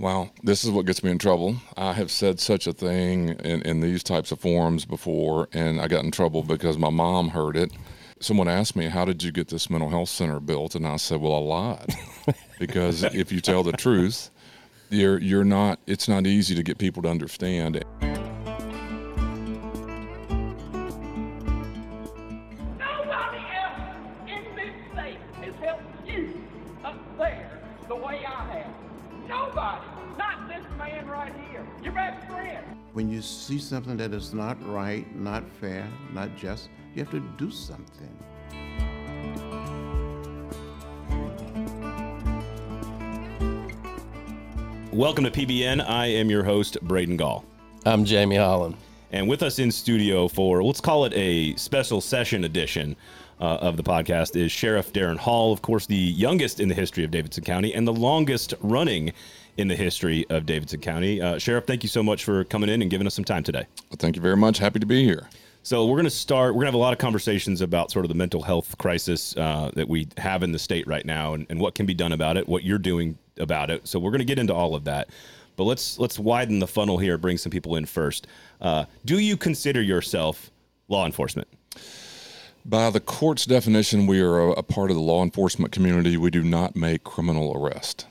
Well, this is what gets me in trouble. I have said such a thing in, in these types of forums before, and I got in trouble because my mom heard it. Someone asked me, How did you get this mental health center built? And I said, Well, I lied. because if you tell the truth, you're, you're not, it's not easy to get people to understand. See something that is not right, not fair, not just, you have to do something. Welcome to PBN. I am your host, Braden Gall. I'm Jamie Hollin. And with us in studio for, let's call it a special session edition uh, of the podcast, is Sheriff Daron Hall, of course, the youngest in the history of Davidson County and the longest running in the history of Davidson County. Uh, Sheriff, thank you so much for coming in and giving us some time today. Well, thank you very much. Happy to be here. So we're going to start. We're going to have a lot of conversations about sort of the mental health crisis uh, that we have in the state right now, and, and what can be done about it. What you're doing about it. So we're going to get into all of that. But let's let's widen the funnel here. Bring some people in first. Uh, do you consider yourself law enforcement? By the court's definition, we are a, a part of the law enforcement community. We do not make criminal arrest.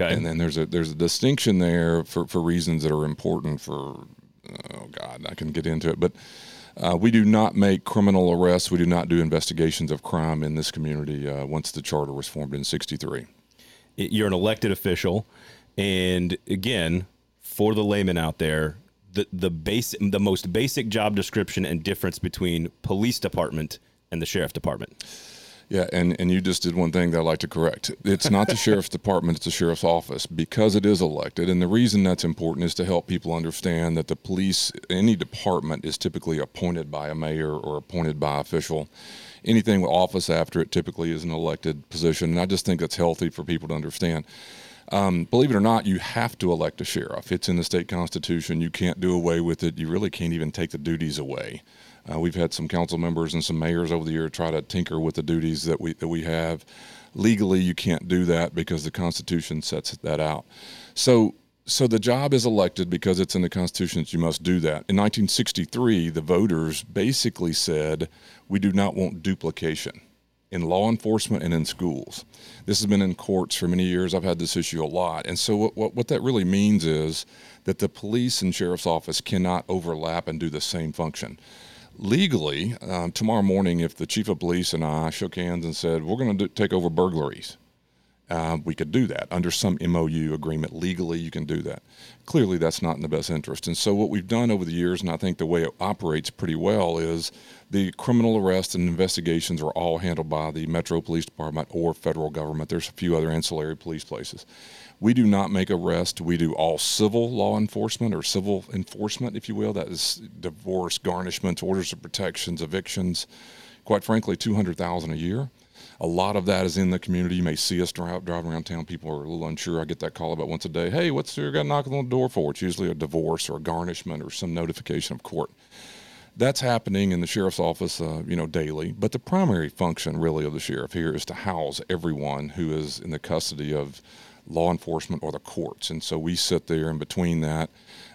Okay. And then there's a there's a distinction there for, for reasons that are important for oh god I can get into it but uh, we do not make criminal arrests we do not do investigations of crime in this community uh, once the charter was formed in 63 you're an elected official, and again, for the layman out there, the the base the most basic job description and difference between police department and the sheriff department. Yeah and, and you just did one thing that I'd like to correct it's not the sheriff's department it's the sheriff's office because it is elected and the reason that's important is to help people understand that the police any department is typically appointed by a mayor or appointed by official anything with office after it typically is an elected position. And I just think that's healthy for people to understand. Um, believe it or not, you have to elect a sheriff. It's in the state constitution. You can't do away with it. You really can't even take the duties away. Uh, we've had some council members and some mayors over the year try to tinker with the duties that we that we have. Legally, you can't do that because the Constitution sets that out. So so the job is elected because it's in the Constitution that you must do that. In 1963, the voters basically said, we do not want duplication in law enforcement and in schools. This has been in courts for many years. I've had this issue a lot. And so what, what, what that really means is that the police and sheriff's office cannot overlap and do the same function. Legally, um, tomorrow morning, if the chief of police and I shook hands and said, we're going to take over burglaries, uh, we could do that under some MOU agreement. Legally, you can do that. Clearly, that's not in the best interest. And so, what we've done over the years, and I think the way it operates pretty well, is the criminal arrests and investigations are all handled by the Metro Police Department or federal government. There's a few other ancillary police places. We do not make arrests. We do all civil law enforcement or civil enforcement, if you will. That is divorce, garnishments, orders of protections, evictions. Quite frankly, 200,000 a year a lot of that is in the community. You may see us drive, driving around town. People are a little unsure. I get that call about once a day. Hey, what's you got knocking on the door for? It's usually a divorce or a garnishment or some notification of court. That's happening in the sheriff's office, uh, you know, daily. But the primary function, really, of the sheriff here is to house everyone who is in the custody of law enforcement or the courts. And so we sit there in between that,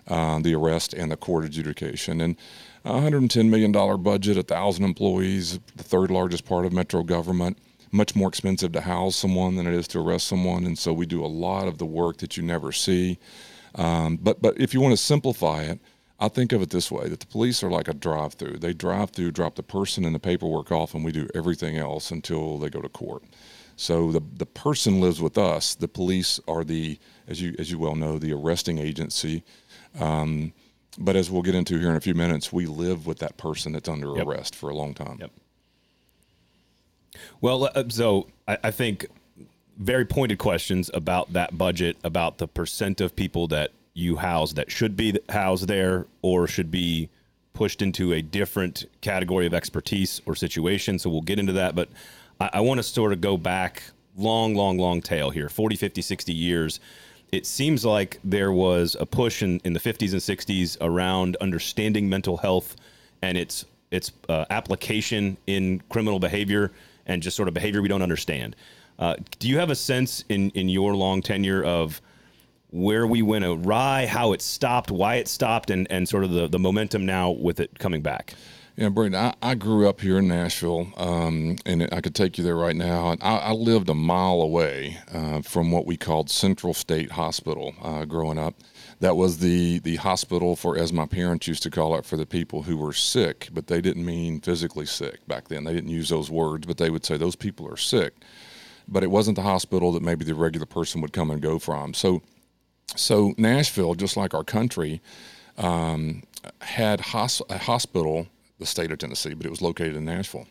uh, the arrest and the court adjudication. And a $110 million budget, 1,000 employees, the third largest part of metro government much more expensive to house someone than it is to arrest someone, and so we do a lot of the work that you never see. Um, but but if you want to simplify it, I think of it this way: that the police are like a drive-through. They drive through, drop the person and the paperwork off, and we do everything else until they go to court. So the the person lives with us. The police are the, as you as you well know, the arresting agency. Um, but as we'll get into here in a few minutes, we live with that person that's under Yep. arrest for a long time. Yep. Well, uh, so I, I think very pointed questions about that budget, about the percent of people that you house that should be housed there or should be pushed into a different category of expertise or situation. So we'll get into that. But I, I want to sort of go back long, long, long tail here 40, 50, 60 years. It seems like there was a push in, in the 50s and 60s around understanding mental health and its its uh, application in criminal behavior and just sort of behavior we don't understand. Uh, do you have a sense in in your long tenure of where we went awry, how it stopped, why it stopped, and, and sort of the, the momentum now with it coming back? Yeah, Braden, I, I grew up here in Nashville, um, and I could take you there right now. I, I lived a mile away uh, from what we called Central State Hospital uh, growing up. That was the, the hospital for, as my parents used to call it, for the people who were sick, but they didn't mean physically sick back then. They didn't use those words, but they would say those people are sick. But it wasn't the hospital that maybe the regular person would come and go from. So, so Nashville, just like our country, um, had hos- a hospital the state of Tennessee, but it was located in Nashville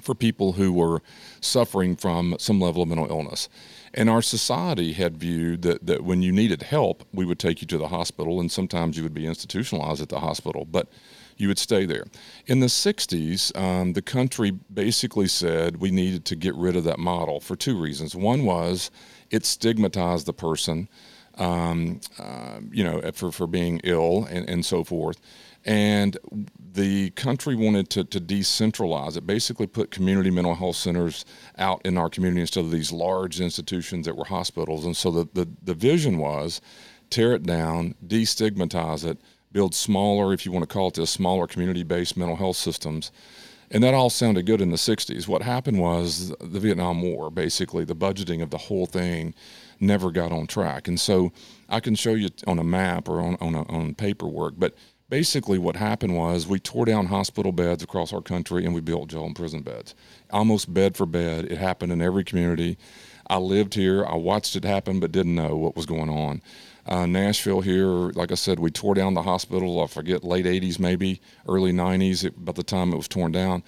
for people who were suffering from some level of mental illness. And our society had viewed that, that when you needed help, we would take you to the hospital, and sometimes you would be institutionalized at the hospital, but you would stay there. In the 60s, um, the country basically said we needed to get rid of that model for two reasons. One was it stigmatized the person, um, uh, you know, for, for being ill and, and so forth and the country wanted to, to decentralize it, basically put community mental health centers out in our community instead of these large institutions that were hospitals. And so the, the, the vision was tear it down, destigmatize it, build smaller, if you want to call it this, smaller community based mental health systems. And that all sounded good in the 60s. What happened was the Vietnam War, basically, the budgeting of the whole thing never got on track. And so I can show you on a map or on, on, a, on paperwork, but basically what happened was we tore down hospital beds across our country and we built jail and prison beds. Almost bed for bed it happened in every community. I lived here i watched it happen but didn't know what was going on. Uh, nashville here like i said we tore down the hospital i forget late 80s maybe early 90s it, by the time it was torn down.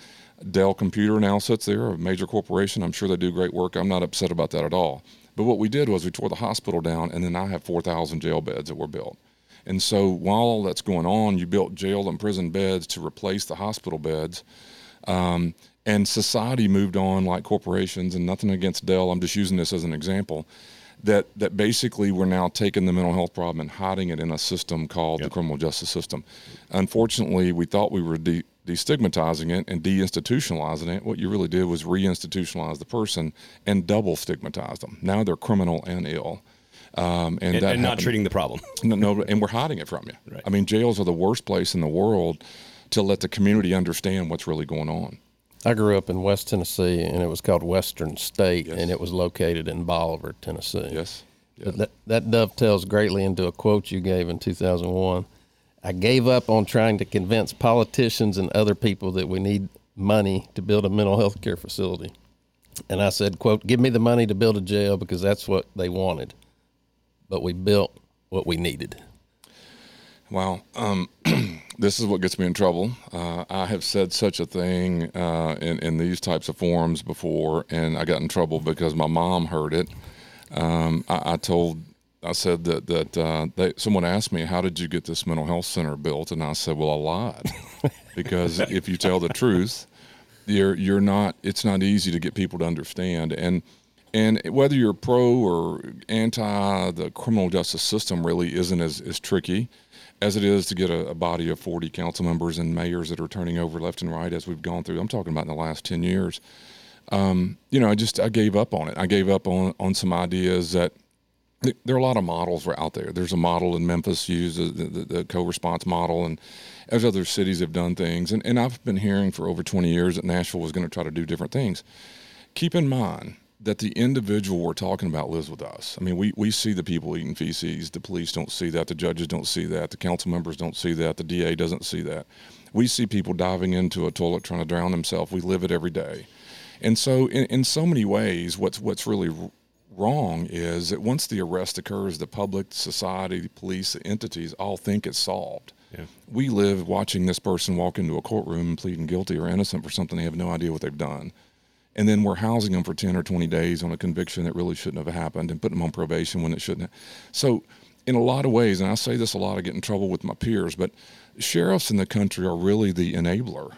Dell computer now sits there a major corporation i'm sure they do great work i'm not upset about that at all. But what we did was we tore the hospital down and then i have 4000 jail beds that were built and so while all that's going on, you built jail and prison beds to replace the hospital beds. Um, and society moved on like corporations, and nothing against Dell. I'm just using this as an example. That, that basically we're now taking the mental health problem and hiding it in a system called yep. the criminal justice system. Unfortunately, we thought we were de- destigmatizing it and deinstitutionalizing it. What you really did was reinstitutionalize the person and double stigmatize them. Now they're criminal and ill. Um, and, and, and not treating the problem. no, no, and we're hiding it from you. Right. I mean, jails are the worst place in the world to let the community understand what's really going on. I grew up in West Tennessee, and it was called Western State, yes. and it was located in Bolivar, Tennessee. Yes. yes. That, that dovetails greatly into a quote you gave in 2001. I gave up on trying to convince politicians and other people that we need money to build a mental health care facility. And I said, quote, give me the money to build a jail because that's what they wanted but we built what we needed. Wow. Um, this is what gets me in trouble. Uh, I have said such a thing uh, in, in these types of forums before, and I got in trouble because my mom heard it. Um, I, I, told, I said that, that uh, they, someone asked me, How did you get this mental health center built? And I said, Well, I lied. because if you tell the truth, you're, you're not, it's not easy to get people to understand. And and whether you're pro or anti the criminal justice system really isn't as, as tricky as it is to get a, a, body of 40 council members and mayors that are turning over left and right as we've gone through. I'm talking about in the last 10 years. Um, you know, I just I gave up on it. I gave up on on some ideas that there are a lot of models out there. There's a model in Memphis used the, the, the, co-response model, and as other cities have done things. And, and I've been hearing for over 20 years that Nashville was going to try to do different things. Keep in mind that the individual we're talking about lives with us. I mean, we, we see the people eating feces. The police don't see that. The judges don't see that. The council members don't see that. The DA doesn't see that. We see people diving into a toilet trying to drown themselves. We live it every day. And so, in, in so many ways, what's, what's really wrong is that once the arrest occurs, the public, society, the police, the entities all think it's solved. Yeah. We live watching this person walk into a courtroom pleading guilty or innocent for something they have no idea what they've done and then we're housing them for 10 or 20 days on a conviction that really shouldn't have happened and putting them on probation when it shouldn't have. So, in a lot of ways, and I say this a lot, I get in trouble with my peers, but sheriffs in the country are really the enabler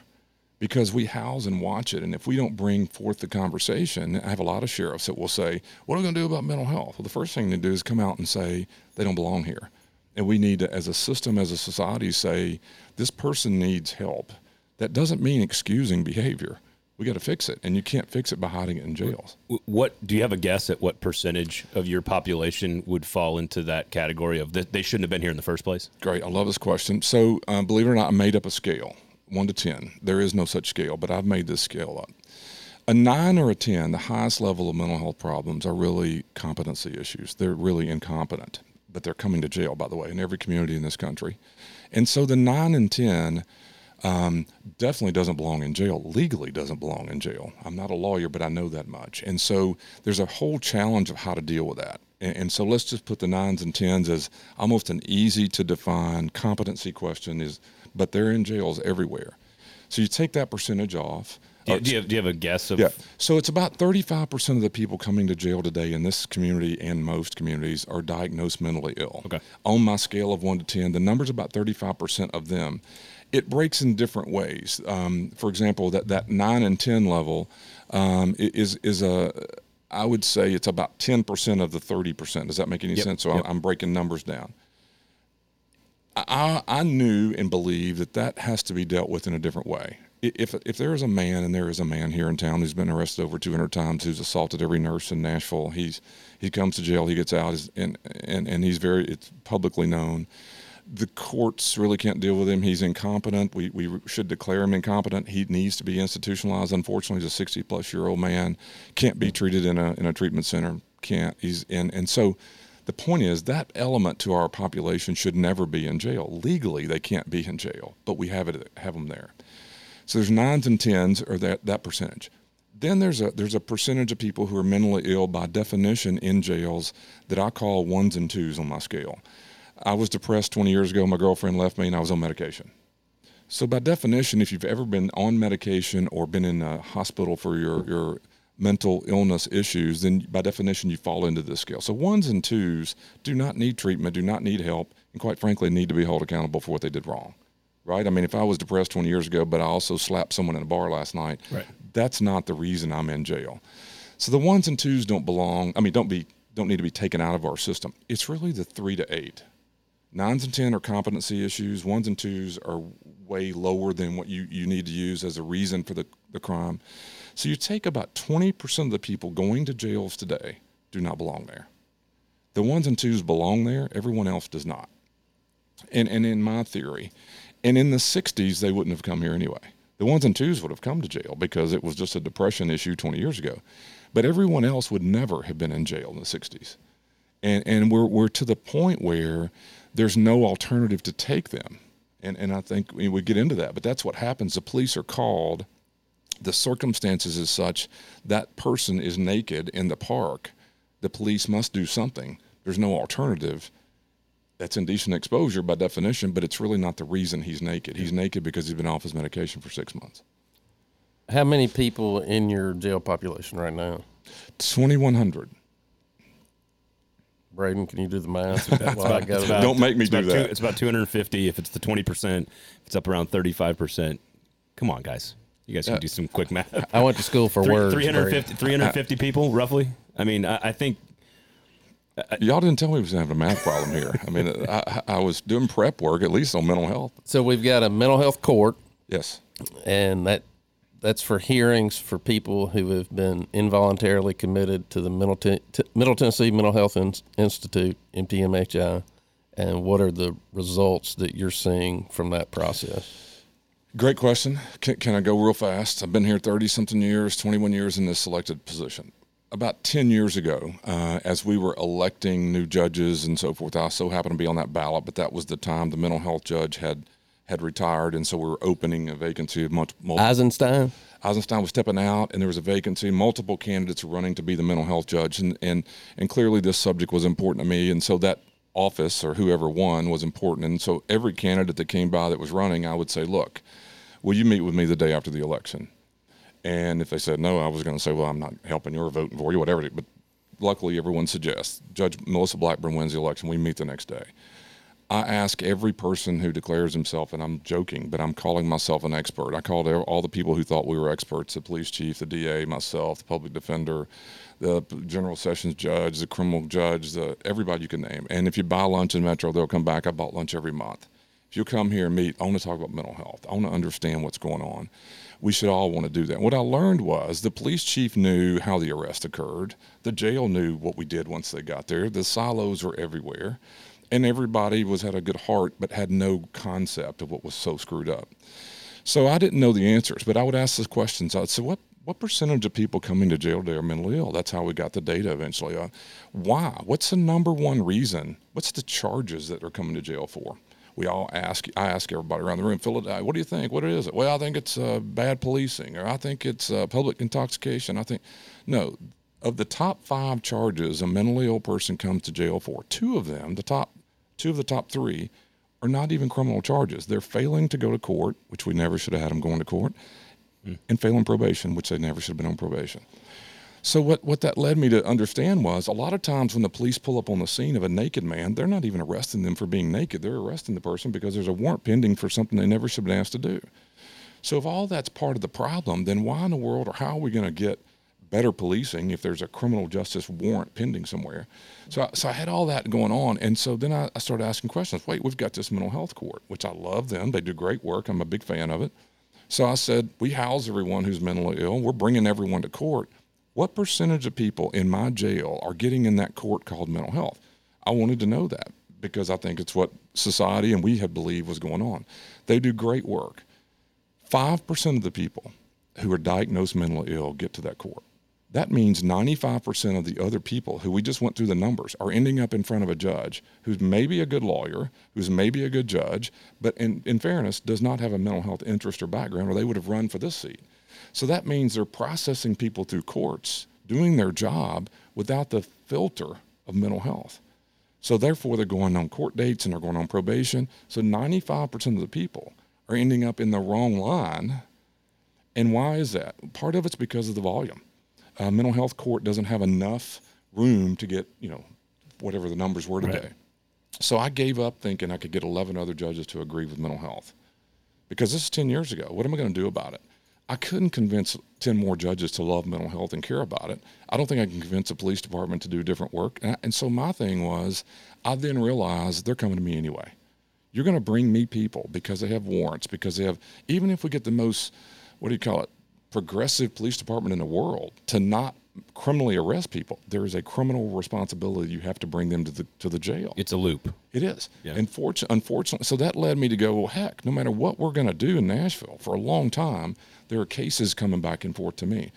because we house and watch it. And if we don't bring forth the conversation, I have a lot of sheriffs that will say, What are we going to do about mental health? Well, the first thing to do is come out and say, They don't belong here. And we need to, as a system, as a society, say, This person needs help. That doesn't mean excusing behavior We got to fix it, and you can't fix it by hiding it in jails. What do you have a guess at what percentage of your population would fall into that category of th- they shouldn't have been here in the first place? Great. I love this question. So, um, believe it or not, I made up a scale, one to 10. There is no such scale, but I've made this scale up. A nine or a 10, the highest level of mental health problems are really competency issues. They're really incompetent, but they're coming to jail, by the way, in every community in this country. And so the nine and 10 um, definitely doesn't belong in jail, legally doesn't belong in jail. I'm not a lawyer, but I know that much. And so there's a whole challenge of how to deal with that. And, and so let's just put the nines and tens as almost an easy to define competency question is, but they're in jails everywhere. So you take that percentage off. Do you, Uh, do you, have, do you have a guess of? yeah. So it's about 35% of the people coming to jail today in this community and most communities are diagnosed mentally ill. Okay. On my scale of 1 to 10, the number's about 35% of them. It breaks in different ways. Um, for example, that, that 9 and 10 level um, is, is a, I would say it's about 10% of the 30%. Does that make any Yep, sense? So yep. I'm, I'm breaking numbers down. I, I knew and believe that that has to be dealt with in a different way. If, if there is a man, and there is a man here in town who's been arrested over 200 times, who's assaulted every nurse in Nashville, he's he comes to jail, he gets out, and and and he's very it's publicly known. The courts really can't deal with him. He's incompetent. We we should declare him incompetent. He needs to be institutionalized. Unfortunately, he's a 60 plus year old man, can't be treated in a in a treatment center. Can't. He's in and so the point is that element to our population should never be in jail. Legally, they can't be in jail, but we have it have them there. So there's nines and tens, or that that percentage. Then there's a there's a percentage of people who are mentally ill by definition in jails that I call ones and twos on my scale. I was depressed 20 years ago. My girlfriend left me, and I was on medication. So by definition, if you've ever been on medication or been in a hospital for your your mental illness issues, then by definition you fall into this scale. So ones and twos do not need treatment, do not need help, and quite frankly need to be held accountable for what they did wrong. Right? I mean, if I was depressed 20 years ago, but I also slapped someone in a bar last night, Right. that's not the reason I'm in jail. So the ones and twos don't belong. I mean, don't be don't need to be taken out of our system. It's really the three to eight. Nines and ten are competency issues. Ones and twos are way lower than what you, you need to use as a reason for the, the crime. So you take about 20% of the people going to jails today do not belong there. The ones and twos belong there, everyone else does not. And, and in my theory, and in the 60s, they wouldn't have come here anyway. The ones and twos would have come to jail because it was just a depression issue 20 years ago. But everyone else would never have been in jail in the 60s and and we're we're to the point where there's no alternative to take them, and and I think we would get into that. But that's what happens. The police are called. The circumstances is such that person is naked in the park. The police must do something. There's no alternative. That's indecent exposure by definition, but it's really not the reason he's naked. He's naked because he's been off his medication for six months. How many people in your jail population right now? 2,100. Braden, can you do the math? While I got it about- Don't make me do about two- that. it's about 250. If it's the 20%, if it's up around 35%. Come on, guys. You guys can do some quick math. I went to school for Three- words. 350, 350 people, roughly. I mean, I, I think Y'all didn't tell me we was having a math problem here. I mean, I, I was doing prep work, at least on mental health. So we've got a mental health court, Yes. and that that's for hearings for people who have been involuntarily committed to the Middle, T- Middle Tennessee Mental Health In- Institute (MTMHI). And what are the results that you're seeing from that process? Great question. Can, can I go real fast? I've been here 30 something years, 21 years in this selected position. About 10 years ago, uh, as we were electing new judges and so forth, I so happened to be on that ballot, but that was the time the mental health judge had had retired, and so we were opening a vacancy of multiple Eisenstein. Eisenstein was stepping out, and there was a vacancy. Multiple candidates were running to be the mental health judge, and and and clearly this subject was important to me, and so that office or whoever won was important, and so every candidate that came by that was running, I would say, look, will you meet with me the day after the election? And if they said no, I was going to say, well, I'm not helping you or voting for you, whatever. But luckily, everyone suggests. Judge Melissa Blackburn wins the election. We meet the next day. I ask every person who declares himself, and I'm joking, but I'm calling myself an expert. I called all the people who thought we were experts the police chief, the DA, myself, the public defender, the general sessions judge, the criminal judge, the, everybody you can name. And if you buy lunch in Metro, they'll come back. I bought lunch every month. If you'll come here and meet, I want to talk about mental health. I want to understand what's going on. We should all want to do that. What I learned was the police chief knew how the arrest occurred. The jail knew what we did once they got there. The silos were everywhere, and everybody was had a good heart but had no concept of what was so screwed up. So I didn't know the answers, but I would ask the questions. I'd say, what what percentage of people coming to jail today are mentally ill? That's how we got the data eventually. Uh, why? What's the number one reason? What's the charges that they're coming to jail for? We all ask. I ask everybody around the room, Philadelphia, what do you think? What is it? Well, I think it's uh, bad policing, or I think it's uh, public intoxication. I think no. Of the top five charges a mentally ill person comes to jail for, two of them, the top two of the top three, are not even criminal charges. They're failing to go to court, which we never should have had them going to court, hmm. and failing probation, which they never should have been on probation. So what, what that led me to understand was a lot of times when the police pull up on the scene of a naked man, they're not even arresting them for being naked. They're arresting the person because there's a warrant pending for something they never should have been asked to do. So if all that's part of the problem, then why in the world or how are we going to get better policing if there's a criminal justice warrant pending somewhere? So, I- so I had all that going on. And so then I, I started asking questions. Wait, we've got this mental health court, which I love them. They do great work. I'm a big fan of it. So I said, we house everyone who's mentally ill. We're bringing everyone to court. What percentage of people in my jail are getting in that court called mental health? I wanted to know that because I think it's what society and we had believed was going on. They do great work. 5% of the people who are diagnosed mentally ill get to that court. That means 95% of the other people who we just went through the numbers are ending up in front of a judge who's maybe a good lawyer, who's maybe a good judge, but in, in fairness, does not have a mental health interest or background, or they would have run for this seat. So that means they're processing people through courts, doing their job without the filter of mental health. So therefore, they're going on court dates and they're going on probation. So 95% of the people are ending up in the wrong line. And why is that? Part of it's because of the volume. Uh, mental health court doesn't have enough room to get, you know, whatever the numbers were today. So I gave up thinking I could get 11 other judges to agree with mental health because this is 10 years ago. What am I going to do about it? I couldn't convince 10 more judges to love mental health and care about it. I don't think I can convince a police department to do different work. And, I, and so my thing was, I then realized they're coming to me anyway. You're going to bring me people because they have warrants, because they have, even if we get the most, what do you call it, progressive police department in the world to not criminally arrest people, there is a criminal responsibility. You have to bring them to the, to the jail. It's a loop. It is. Yeah. And fortu- unfortunately, so that led me to go, well, heck, no matter what we're going to do in Nashville for a long time, there are cases coming back and forth to me.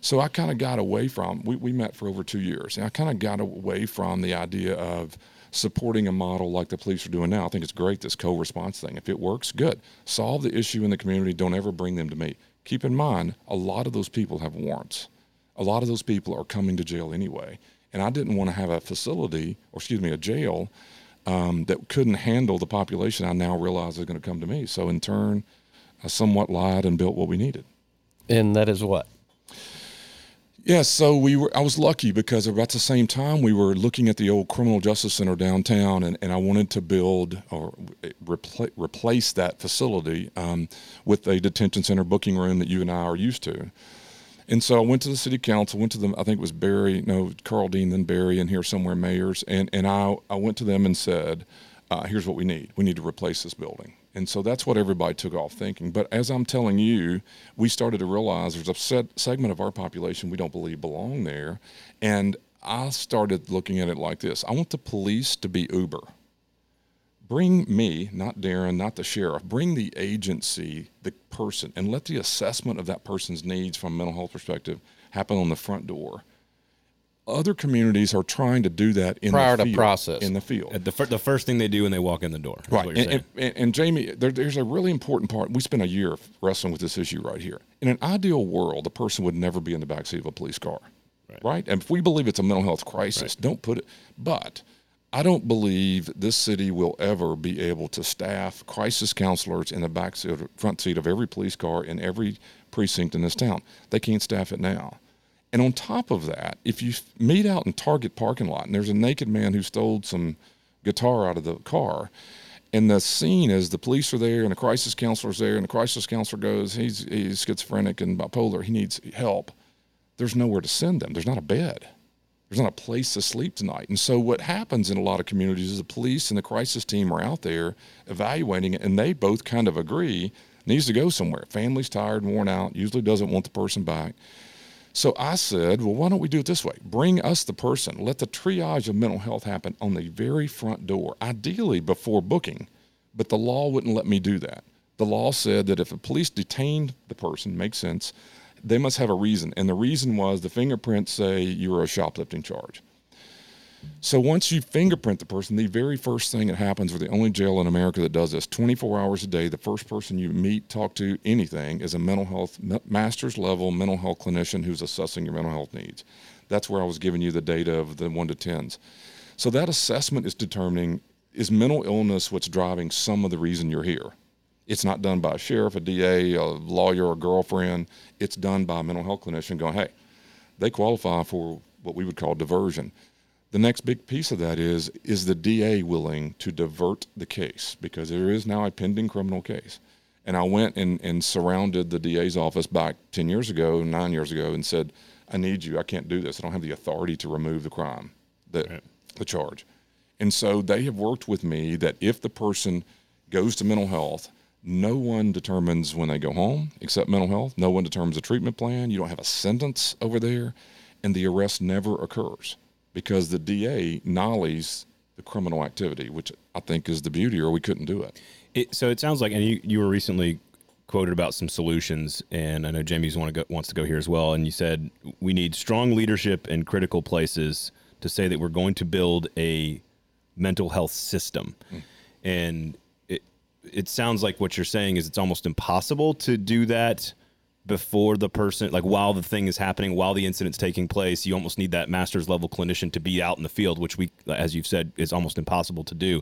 So I kind of got away from, we, we met for over two years, and I kind of got away from the idea of supporting a model like the police are doing now. I think it's great, this co response thing. If it works, good. Solve the issue in the community. Don't ever bring them to me. Keep in mind, a lot of those people have warrants. A lot of those people are coming to jail anyway. And I didn't want to have a facility, or excuse me, a jail um, that couldn't handle the population I now realize is going to come to me. So in turn, I somewhat lied and built what we needed. And that is what? Yes, so we were. I was lucky because about the same time we were looking at the old criminal justice center downtown, and, and I wanted to build or repla- replace that facility um, with a detention center booking room that you and I are used to. And so I went to the city council, went to them. I think it was Barry, no, Karl Dean, then Barry, and here somewhere mayors, and and I I went to them and said, uh, "Here's what we need. We need to replace this building." And so that's what everybody took off thinking. But as I'm telling you, we started to realize there's a set segment of our population we don't believe belong there. And I started looking at it like this I want the police to be Uber. Bring me, not Daron, not the sheriff, bring the agency, the person, and let the assessment of that person's needs from a mental health perspective happen on the front door. Other communities are trying to do that in Prior the to field, process. in the field. At the, fir- the first thing they do when they walk in the door. Right. And, and, and, and Jamie, there, there's a really important part. We spent a year wrestling with this issue right here. In an ideal world, the person would never be in the backseat of a police car. Right. And if we believe it's a mental health crisis, don't put it. But I don't believe this city will ever be able to staff crisis counselors in the back seat, front seat of every police car in every precinct in this town. They can't staff it now. And on top of that, if you meet out in Target parking lot and there's a naked man who stole some guitar out of the car, and the scene is the police are there and the crisis counselor's there, and the crisis counselor goes, he's, he's schizophrenic and bipolar, he needs help. There's nowhere to send them. There's not a bed. There's not a place to sleep tonight. And so what happens in a lot of communities is the police and the crisis team are out there evaluating it, and they both kind of agree needs to go somewhere. Family's tired, and worn out, usually doesn't want the person back. So I said, well, why don't we do it this way? Bring us the person. Let the triage of mental health happen on the very front door, ideally before booking. But the law wouldn't let me do that. The law said that if the police detained the person, makes sense, they must have a reason. And the reason was the fingerprints say you were a shoplifting charge. So once you fingerprint the person, the very first thing that happens, we're the only jail in America that does this 24 hours a day. The first person you meet, talk to, anything is a mental health, master's level mental health clinician who's assessing your mental health needs. That's where I was giving you the data of the one to tens. So that assessment is determining is mental illness what's driving some of the reason you're here? It's not done by a sheriff, a DA, a lawyer, a girlfriend. It's done by a mental health clinician going, hey, they qualify for what we would call diversion. The next big piece of that is is the DA willing to divert the case? Because there is now a pending criminal case. And I went and, and surrounded the DA's office back 10 years ago, nine years ago, and said, I need you. I can't do this. I don't have the authority to remove the crime, the, right. the charge. And so they have worked with me that if the person goes to mental health, no one determines when they go home except mental health. No one determines a treatment plan. You don't have a sentence over there, and the arrest never occurs because the DA nollies the criminal activity, which I think is the beauty, or we couldn't do it. it so it sounds like, and you, you were recently quoted about some solutions, and I know Jamie's want to go, wants to go here as well. And you said we need strong leadership in critical places to say that we're going to build a mental health system, mm. and it sounds like what you're saying is it's almost impossible to do that before the person like while the thing is happening while the incident's taking place you almost need that master's level clinician to be out in the field which we as you've said is almost impossible to do.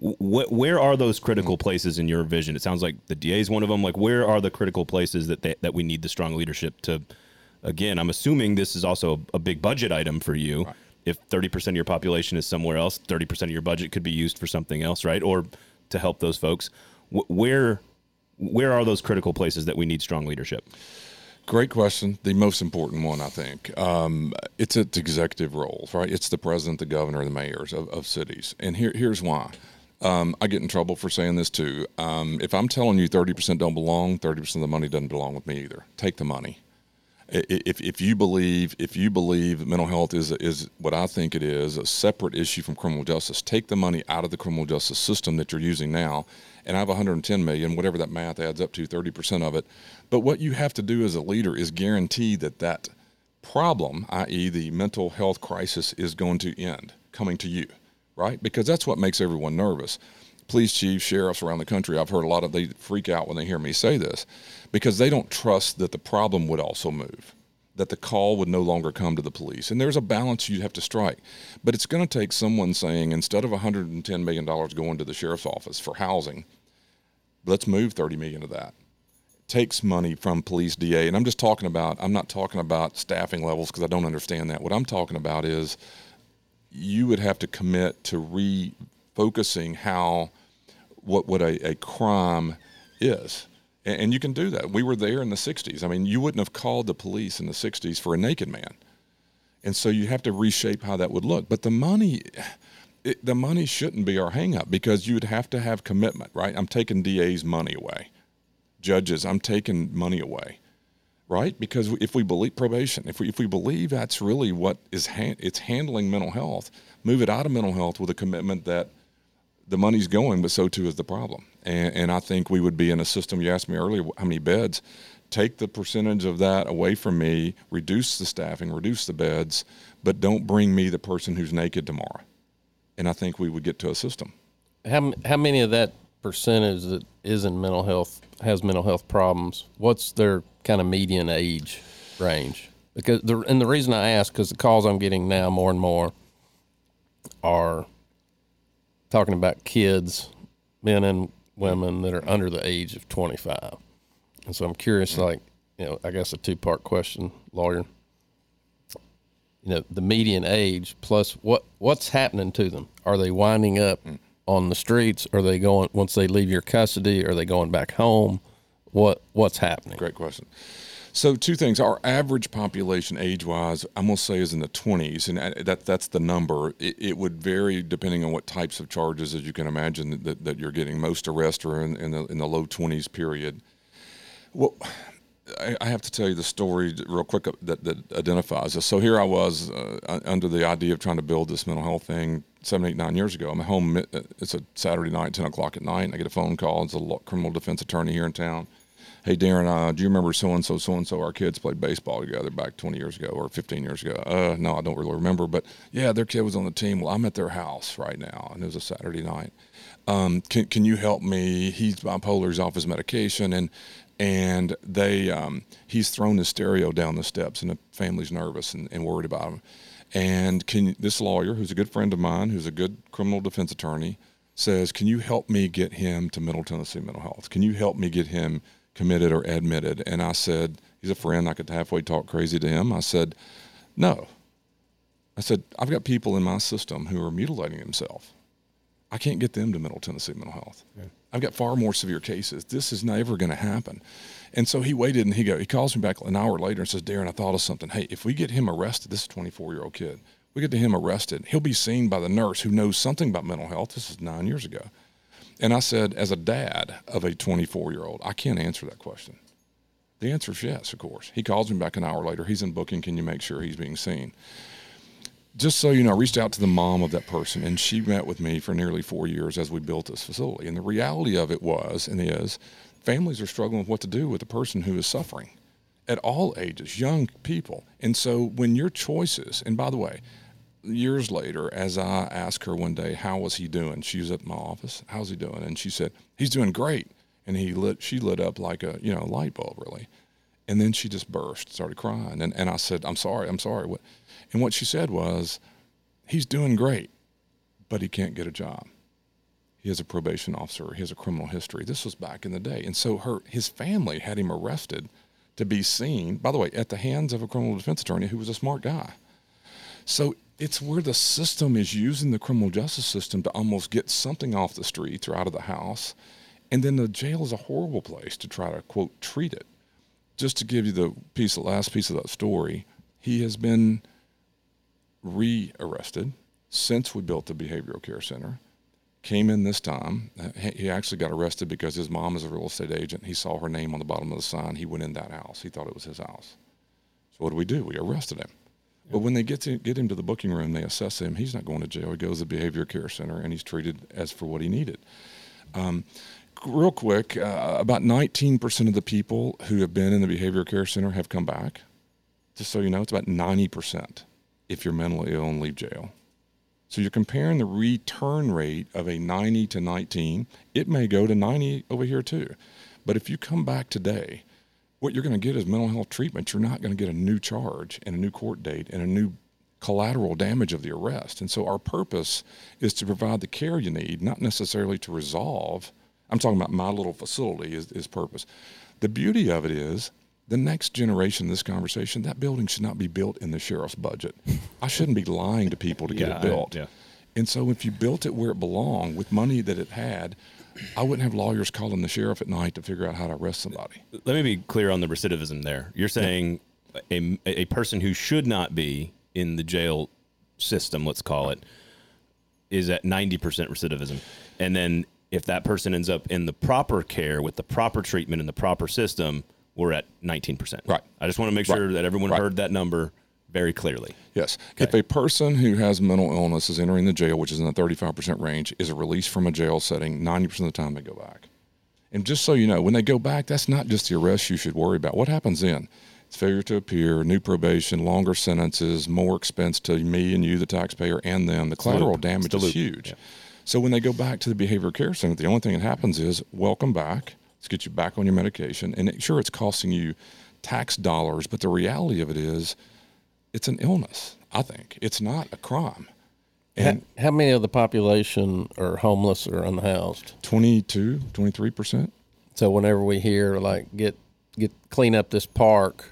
Wh- where are those critical mm-hmm. places in your vision? It sounds like the da is one of them. Like where are the critical places that they, that we need the strong leadership to again i'm assuming this is also a, a big budget item for you. Right. if 30% of your population is somewhere else 30% of your budget could be used for something else right? Or to help those folks. where where are those critical places that we need strong leadership? Great question. The most important one, I think. Um, it's its executive roles, right? It's the president, the governor, the mayors of, of cities. And here, here's why. Um, I get in trouble for saying this too. Um, if I'm telling you 30% don't belong, 30% of the money doesn't belong with me either. Take the money if, if you believe if you believe mental health is is what I think it is a separate issue from criminal justice, take the money out of the criminal justice system that you're using now, and I have 110 million, whatever that math adds up to, 30 percent of it. But what you have to do as a leader is guarantee that that problem, i.e., the mental health crisis, is going to end coming to you, right? Because that's what makes everyone nervous police chiefs, sheriffs around the country, I've heard a lot of they freak out when they hear me say this because they don't trust that the problem would also move, that the call would no longer come to the police. And there's a balance you'd have to strike. But it's going to take someone saying instead of $110 million going to the sheriff's office for housing, let's move 30 million of that. It takes money from police DA. And I'm just talking about, I'm not talking about staffing levels because I don't understand that. What I'm talking about is you would have to commit to refocusing how what what a, a crime is. And, and you can do that. We were there in the 60s. I mean, you wouldn't have called the police in the 60s for a naked man. And so you have to reshape how that would look. But the money, it, the money shouldn't be our hangup because you would have to have commitment, right? I'm taking DA's money away. Judges, I'm taking money away, right? Because if we believe probation, if we, if we believe that's really what is, ha- it's handling mental health, move it out of mental health with a commitment that – the money's going, but so too is the problem. And, and I think we would be in a system. You asked me earlier how many beds. Take the percentage of that away from me, reduce the staffing, reduce the beds, but don't bring me the person who's naked tomorrow. And I think we would get to a system. How how many of that percentage that is in mental health has mental health problems? What's their kind of median age range? Because the and the reason I ask because the calls I'm getting now more and more are talking about kids, men and women that are under the age of 25. And so I'm curious, like, you know, I guess a two part question, lawyer. You know, the median age plus what what's happening to them? Are they winding up mm. on the streets? Are they going once they leave your custody? Are they going back home? What what's happening? Great question. So two things: our average population, age-wise, I'm gonna say is in the 20s, and uh, that that's the number. It, it would vary depending on what types of charges, as you can imagine, that, that you're getting. Most arrests are in, in the in the low 20s period. Well, I, I have to tell you the story real quick that, that identifies us. So here I was uh, under the idea of trying to build this mental health thing seven, eight, nine years ago. I'm home. uh, It's a Saturday night, 10 o'clock at night. And I get a phone call. It's a criminal defense attorney here in town. Hey, Daron, uh, do you remember so and so, so and so? Our kids played baseball together back 20 years ago or 15 years ago. Uh, no, I don't really remember. But yeah, their kid was on the team. Well, I'm at their house right now, and it was a Saturday night. Um, can, can you help me? He's bipolar. He's off his medication, and and they um, he's thrown his stereo down the steps, and the family's nervous and, and worried about him. And can this lawyer, who's a good friend of mine, who's a good criminal defense attorney, says, "Can you help me get him to Middle Tennessee Mental Health? Can you help me get him committed or admitted?" And I said, "He's a friend. I could halfway talk crazy to him." I said, "No." I said, "I've got people in my system who are mutilating themselves. I can't get them to Middle Tennessee Mental Health. I've got far more severe cases. This is never going to happen." And so he waited, and he go. He calls me back an hour later and says, "Daron, I thought of something. Hey, if we get him arrested, this is a 24 year old kid. We get to him arrested. He'll be seen by the nurse who knows something about mental health. This is nine years ago." And I said, as a dad of a 24 year old, I can't answer that question. The answer is yes, of course. He calls me back an hour later. He's in booking. Can you make sure he's being seen? Just so you know, I reached out to the mom of that person, and she met with me for nearly four years as we built this facility. And the reality of it was and is families are struggling with what to do with a person who is suffering at all ages, young people. And so when your choices, and by the way, years later, as I asked her one day, how was he doing? She was at my office. How's he doing? And she said, he's doing great. And he lit, she lit up like a, you know, light bulb really. And then she just burst, started crying. And, and I said, I'm sorry, I'm sorry. What? And what she said was, he's doing great, but he can't get a job. He has a probation officer. He has a criminal history. This was back in the day. And so her, his family had him arrested to be seen, by the way, at the hands of a criminal defense attorney who was a smart guy. So it's where the system is using the criminal justice system to almost get something off the streets or out of the house. And then the jail is a horrible place to try to, quote, treat it. Just to give you the piece, the last piece of that story, he has been re-arrested since we built the behavioral care center. Came in this time. Uh, he actually got arrested because his mom is a real estate agent. He saw her name on the bottom of the sign. He went in that house. He thought it was his house. So what do we do? We arrested him. But when they get to get him to the booking room, they assess him. He's not going to jail. He goes to the behavior care center, and he's treated as for what he needed. Um, real quick, uh, about 19% of the people who have been in the behavior care center have come back. Just so you know, it's about 90% if you're mentally ill and leave jail. So you're comparing the return rate of a 90 to 19. It may go to 90 over here too. But if you come back today, what you're going to get is mental health treatment. You're not going to get a new charge and a new court date and a new collateral damage of the arrest. And so our purpose is to provide the care you need, not necessarily to resolve. I'm talking about my little facility is, is purpose. The beauty of it is the next generation of this conversation, that building should not be built in the sheriff's budget. I shouldn't be lying to people to get Yeah, it I- built. yeah. And so if you built it where it belonged with money that it had, I wouldn't have lawyers calling the sheriff at night to figure out how to arrest somebody. Let me be clear on the recidivism there. You're saying a, a person who should not be in the jail system, let's call it, is at 90% recidivism. And then if that person ends up in the proper care with the proper treatment in the proper system, we're at 19%. Right. I just want to make sure Right. that everyone Right. heard that number very clearly. Yes. If a person who has mental illness is entering the jail, which is in the 35% range, is released from a jail setting, 90% of the time they go back. And just so you know, when they go back, that's not just the arrest you should worry about. What happens then? It's failure to appear, new probation, longer sentences, more expense to me and you, the taxpayer, and them. The collateral loop. damage the is huge. Yeah. So when they go back to the behavior care center, the only thing that happens is welcome back. Let's get you back on your medication. And it, sure, it's costing you tax dollars, but the reality of it is it's an illness, I think. It's not a crime. And How many of the population are homeless or unhoused? 22, 23%. So whenever we hear like get get clean up this park,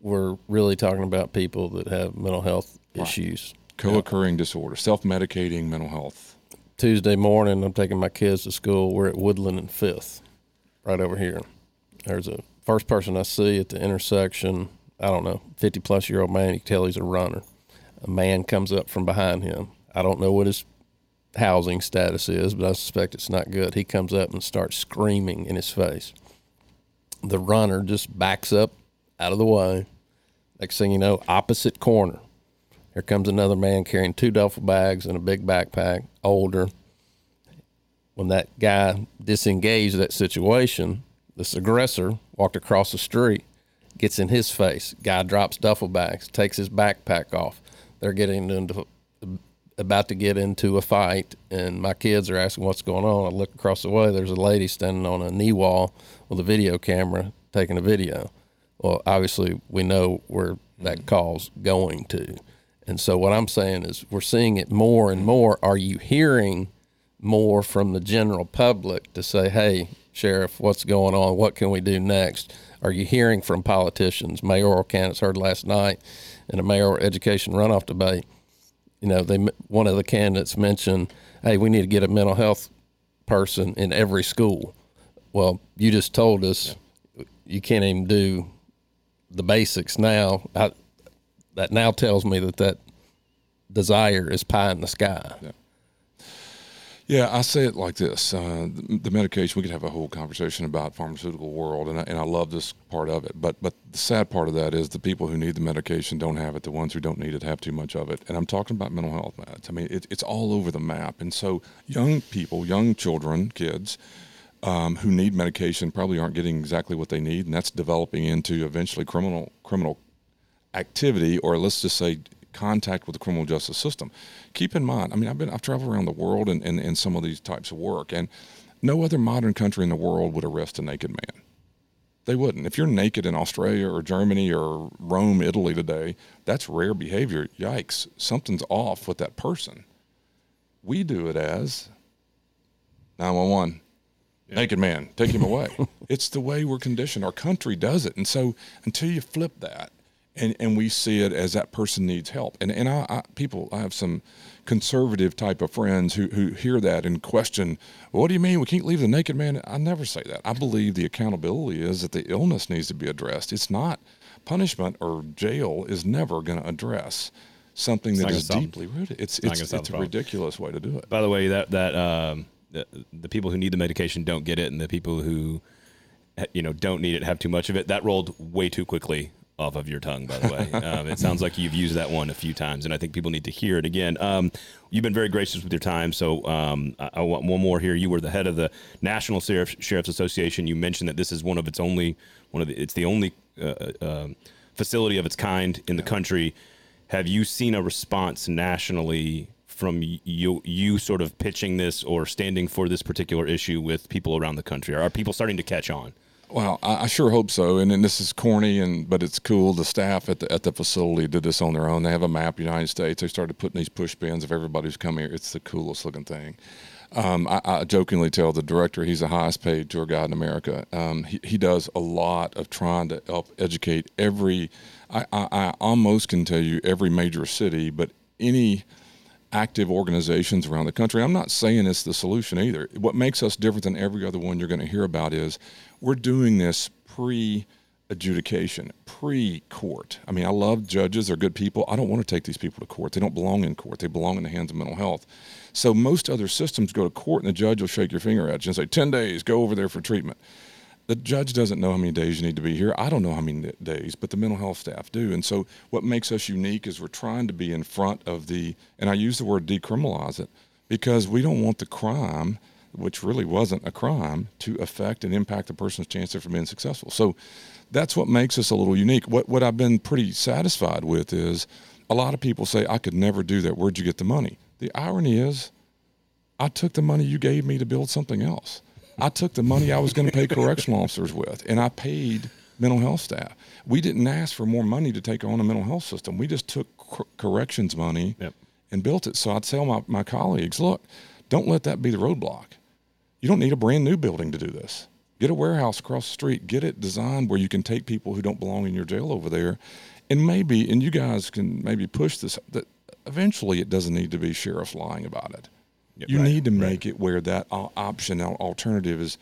we're really talking about people that have mental health issues. Co-occurring disorder, self-medicating mental health. Tuesday morning, I'm taking my kids to school. We're at Woodland and Fifth, right over here. There's a First person I see at the intersection, I don't know, 50 plus year old man, you can tell he's a runner. A man comes up from behind him. I don't know what his housing status is, but I suspect it's not good. He comes up and starts screaming in his face. The runner just backs up out of the way. Next thing you know, opposite corner. Here comes another man carrying two duffel bags and a big backpack, older. When that guy disengaged that situation, this aggressor walked across the street, gets in his face. Guy drops duffel bags, takes his backpack off. They're getting into about to get into a fight, and my kids are asking what's going on. I look across the way. There's a lady standing on a knee wall with a video camera taking a video. Well, obviously, we know where that call's going to. And so, what I'm saying is, we're seeing it more and more. Are you hearing more from the general public to say, hey, Sheriff, what's going on? What can we do next? Are you hearing from politicians? Mayoral candidates heard last night in a mayoral education runoff debate you know, they one of the candidates mentioned, "Hey, we need to get a mental health person in every school." Well, you just told us you can't even do the basics now. I, that now tells me that that desire is pie in the sky. Yeah. Yeah, I say it like this: uh, the, medication. We could have a whole conversation about pharmaceutical world, and I, and I love this part of it. But but the sad part of that is the people who need the medication don't have it. The ones who don't need it have too much of it. And I'm talking about mental health meds. I mean, it, it's all over the map. And so young people, young children, kids. Um, who need medication probably aren't getting exactly what they need, and that's developing into eventually criminal criminal activity, or let's just say contact with the criminal justice system. Keep in mind, I mean, I've been I've traveled around the world in, in, in some of these types of work, and no other modern country in the world would arrest a naked man. They wouldn't. If you're naked in Australia or Germany or Rome, Italy today, that's rare behavior. Yikes, something's off with that person. We do it as 911. Yeah. Naked man, take him away. it's the way we're conditioned. Our country does it. And so until you flip that, and, and we see it as that person needs help. And and I, I, people, I have some conservative type of friends who who hear that and question, what do you mean we can't leave the naked man? I never say that. I believe the accountability is that the illness needs to be addressed. It's not punishment or jail is never going to address something it's that is deeply rooted. It's it's it's, it's a ridiculous way to do it. By the way, that that um, the, the people who need the medication don't get it, and the people who you know don't need it have too much of it. That rolled way too quickly off of your tongue, by the way. Um, it sounds like you've used that one a few times, and I think people need to hear it again. Um, you've been very gracious with your time, so um, I, I, want one more here. You were the head of the National Sheriff, Sheriff's Association. You mentioned that this is one of its only one of the, it's the only uh, uh, facility of its kind in the country. Have you seen a response nationally from you you sort of pitching this or standing for this particular issue with people around the country? Are people starting to catch on? Well, I, I, sure hope so. And, and this is corny, and but it's cool. The staff at the at the facility did this on their own. They have a map, United States. They started putting these push bins of everybody who's come here. It's the coolest looking thing. Um, I, I, jokingly tell the director he's the highest paid tour guide in America. Um, he, he does a lot of trying to help educate every. I, I, I almost can tell you every major city, but any active organizations around the country. I'm not saying it's the solution either. What makes us different than every other one you're going to hear about is we're doing this pre adjudication, pre court. I mean, I love judges, they're good people. I don't want to take these people to court. They don't belong in court, they belong in the hands of mental health. So most other systems go to court and the judge will shake your finger at you and say, 10 days, go over there for treatment. The judge doesn't know how many days you need to be here. I don't know how many days, but the mental health staff do. And so, what makes us unique is we're trying to be in front of the, and I use the word decriminalize it because we don't want the crime which really wasn't a crime, to affect and impact the person's chance of being successful. So that's what makes us a little unique. What what I've been pretty satisfied with is a lot of people say I could never do that. Where'd you get the money? The irony is, I took the money you gave me to build something else. I took the money I was going to pay correctional officers with, and I paid mental health staff. We didn't ask for more money to take on a mental health system. We just took cor- corrections money yep. and built it. So I'd tell my, my colleagues, look, don't let that be the roadblock. You don't need a brand new building to do this. Get a warehouse across the street. Get it designed where you can take people who don't belong in your jail over there, and maybe and you guys can maybe push this that eventually it doesn't need to be sheriffs lying about it. You right, need to right. make it where that option, al- alternative is,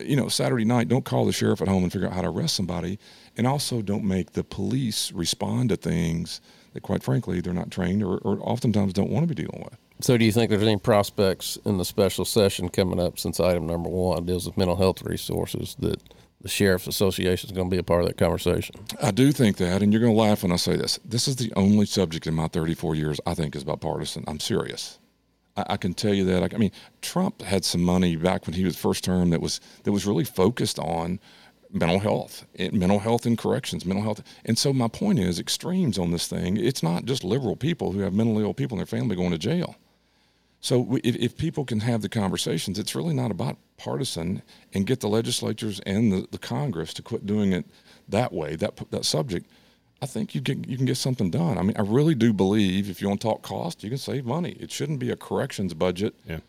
you know, Saturday night. Don't call the sheriff at home and figure out how to arrest somebody, and also don't make the police respond to things that, quite frankly, they're not trained or, or oftentimes don't want to be dealing with. So, do you think there's any prospects in the special session coming up since item number one deals with mental health resources that the Sheriff's Association is going to be a part of that conversation? I do think that, and you're going to laugh when I say this. This is the only subject in my 34 years I think is bipartisan. I'm serious. I, I can tell you that. I, I mean, Trump had some money back when he was first term that was that was really focused on mental health, mental health and corrections, mental health. And so my point is, extremes on this thing. It's not just liberal people who have mentally ill people in their family going to jail. So if, if people can have the conversations, it's really not about partisan and get the legislatures and the, the Congress to quit doing it that way, that that subject. I think you can you can get something done. I mean, I really do believe if you want to talk cost, you can save money. It shouldn't be a corrections budget. Yeah.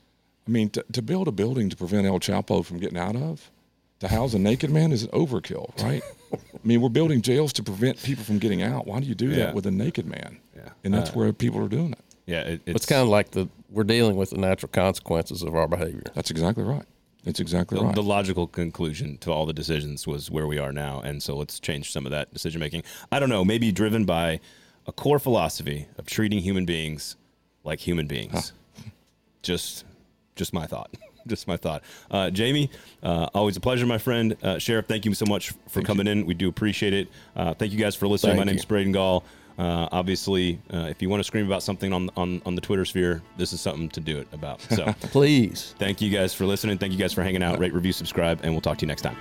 I mean, to, to build a building to prevent El Chapo from getting out of, to house a naked man is an overkill, right? I mean, we're building jails to prevent people from getting out. Why do you do Yeah. that with a naked man? Yeah. And that's uh, where people are doing it. Yeah, it, it's, It's kind of like the we're dealing with the natural consequences of our behavior. That's exactly right. That's exactly the, right. the logical conclusion to all the decisions was where we are now, and so let's change some of that decision making. I don't know, maybe driven by a core philosophy of treating human beings like human beings. Just, just my thought. Just my thought. Uh, Jamie, uh, always a pleasure, my friend. Uh, Sheriff, thank you so much for coming in. We do appreciate it. Uh, thank you guys for listening. Thank my name's you. Braden Gall. Uh, obviously, uh, if you want to scream about something on, on on the Twitter sphere, this is something to do it about. So. Please. Thank you guys for listening. Thank you guys for hanging out. Rate, review, subscribe, and we'll talk to you next time.